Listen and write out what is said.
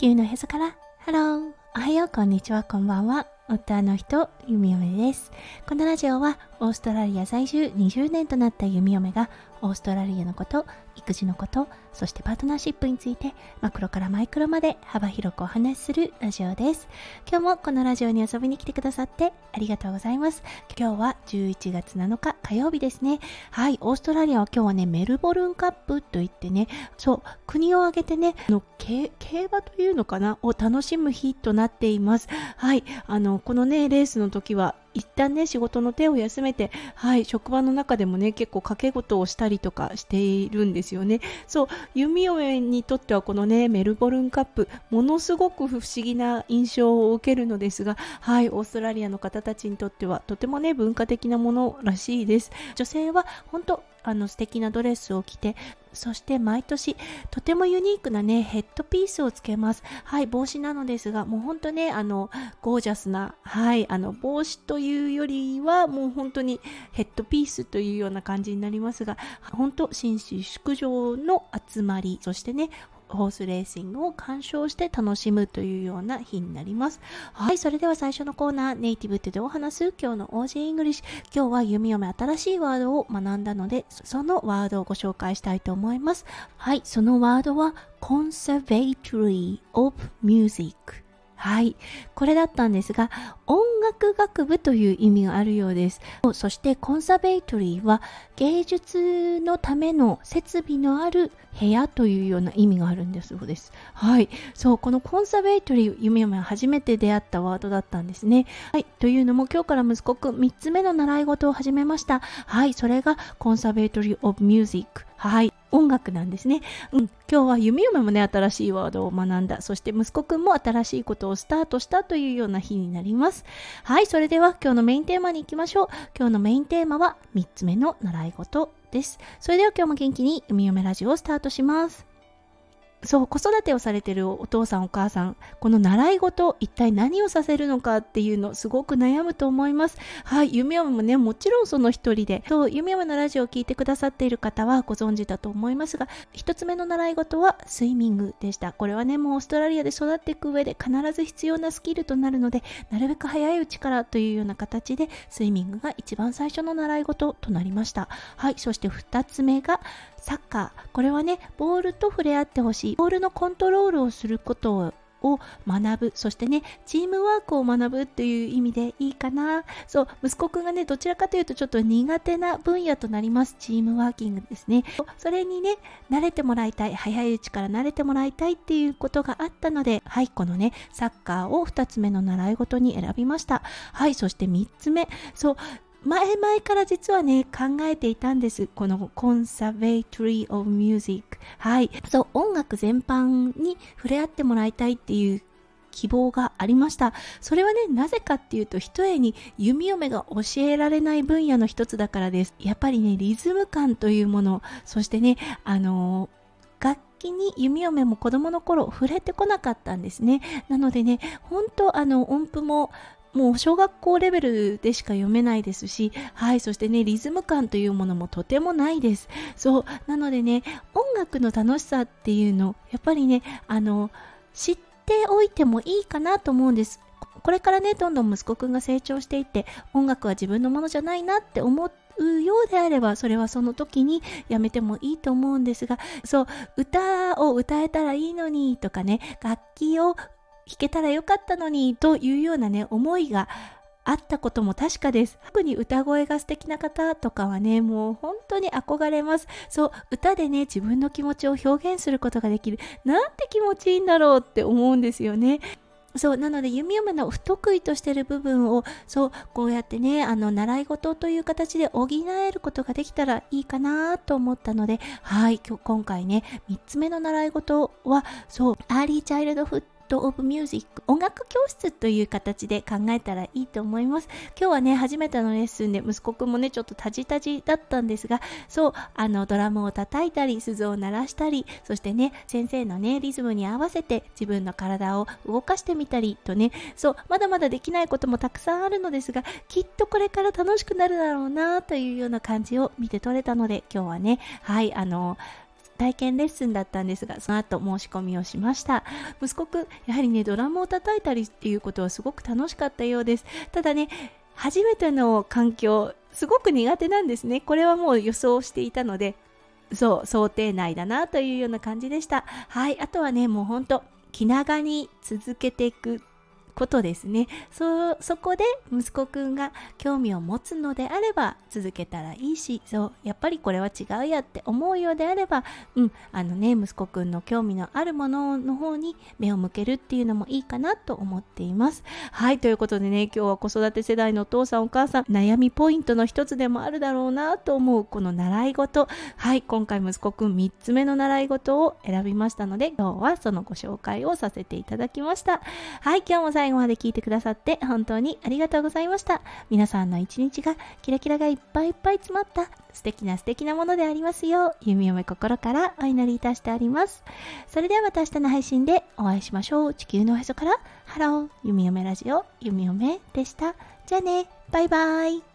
地球のおへそから。ハローおはよう。こんにちは。こんばんは。夫の人ゆみおめです。このラジオはオーストラリア在住20年となったゆみおめがオーストラリアのこと育児のことそしてパートナーシップについてマクロからマイクロまで幅広くお話しするラジオです。今日もこのラジオに遊びに来てくださってありがとうございます。今日は11月7日火曜日ですね。はいオーストラリアは今日はねメルボルンカップといってねそう国を挙げてねの競馬というのかなを楽しむ日となっています。はいあのこのねレースの時は一旦ね仕事の手を休めてはい職場の中でもね結構掛け事をしたりとかしているんですよね。そう弓嫁にとってはこのねメルボルンカップものすごく不思議な印象を受けるのですがはいオーストラリアの方たちにとってはとてもね文化的なものらしいです。女性は本当あの素敵なドレスを着てそして毎年とてもユニークなね headpiece をつけます。はい帽子なのですがもう本当ねあのゴージャスなはいあの帽子というよりはもう本当に headpiece というような感じになりますが本当紳士淑女の集まりそしてね horse racing を鑑賞して楽しむというような日になります。はい、それでは最初のコーナー、ネイティブってどう話す今日の Aussie English。今日は弓嫁新しいワードを学んだので、そのワードをご紹介したいと思います。はい、そのワードは Conservatory of Music。はい。これだったんですが、音楽学部という意味があるようです。そして、コンサベイトリーは芸術のための設備のある部屋というような意味があるんだそうです。はい。そう、このコンサベイトリー、夢嫁は初めて出会ったワードだったんですね。はい。というのも、今日から息子くん3つ目の習い事を始めました。はい。それが、コンサベイトリー・オブ・ミュージック。はい。音楽なんですね。うん、今日は弓嫁もね、新しいワードを学んだ。そして息子くんも新しいことをスタートしたというような日になります。はい、それでは今日のメインテーマに行きましょう。今日のメインテーマは3つ目の習い事です。それでは今日も元気に海嫁ラジオをスタートします。そう子育てをされてるお父さんお母さんこの習い事一体何をさせるのかっていうのすごく悩むと思います。はい夢嫁もねもちろんその一人でそう夢嫁のラジオを聞いてくださっている方はご存知だと思いますが一つ目の習い事はスイミングでした。これはねもうオーストラリアで育っていく上で必ず必要なスキルとなるのでなるべく早いうちからというような形でスイミングが一番最初の習い事となりました。はいそして2つ目がサッカー。これはねボールと触れ合ってほしい。ボールのコントロールをすることを学ぶ。そしてねチームワークを学ぶっていう意味でいいかな。そう息子くんがねどちらかというとちょっと苦手な分野となります。チームワーキングですね。それにね慣れてもらいたい。早いうちから慣れてもらいたいっていうことがあったのではいこのねサッカーを2つ目の習い事に選びました。はいそして3つ目。そう前々から実はね考えていたんです。このコンサベイトリー・オブ・ミュージックはい。そう音楽全般に触れ合ってもらいたいっていう希望がありました。それはねなぜかっていうと一重に弓嫁が教えられない分野の一つだからです。やっぱりねリズム感というもの。そしてねあの楽器に弓嫁も子供の頃触れてこなかったんですね。なのでね本当あの音符ももう小学校レベルでしか読めないですし、はい、そしてね、リズム感というものもとてもないです。そう、なのでね、音楽の楽しさっていうの、やっぱりね、あの、知っておいてもいいかなと思うんです。これからね、どんどん息子くんが成長していって、音楽は自分のものじゃないなって思うようであればそれはその時にやめてもいいと思うんですがそう歌を歌えたらいいのにとかね楽器を弾けたらよかったのにというようなね思いがあったことも確かです。特に歌声が素敵な方とかはね、もう本当に憧れます。そう、歌でね、自分の気持ちを表現することができる。なんて気持ちいいんだろうって思うんですよね。そうなので弓嫁の不得意としてる部分をそうこうやってねあの習い事という形で補えることができたらいいかなと思ったのではい今日今回ね3つ目の習い事はそう early childhood of music 音楽教室という形で考えたらいいと思います。今日はね初めてのレッスンで息子くんもねちょっとタジタジだったんですがそうあのドラムを叩いたり鈴を鳴らしたりそしてね先生のねリズムに合わせて自分の体を動かしてみたりとねそうまだまだできないこともたくさんあるのですがきっとこれから楽しくなるだろうなというような感じを見て取れたので今日はねはいあの体験レッスンだったんですがその後申し込みをしました。息子くんやはりねドラムを叩いたりっていうことはすごく楽しかったようです。ただね初めての環境すごく苦手なんですね。これはもう予想していたのでそう想定内だなというような感じでした。はいあとはねもうほんと気長に続けていくことですね。そそこで息子くんが興味を持つのであれば続けたらいいしそうやっぱりこれは違うやって思うようであればうんあのね息子くんの興味のあるものの方に目を向けるっていうのもいいかなと思っています。はいということでね今日は子育て世代のお父さんお母さん悩みポイントの一つでもあるだろうなと思うこの習い事。はい今回息子くん3つ目の習い事を選びましたので今日はそのご紹介をさせていただきました。はい今日も最後まで聞いてくださって本当にありがとうございました。皆さんの一日がキラキラがいっぱいいっぱい詰まった素敵な素敵なものでありますよう、弓嫁心からお祈りいたしてあります。それではまた明日の配信でお会いしましょう。地球のおへそからハロー、弓嫁ラジオ、弓嫁でした。じゃあね、バイバイ。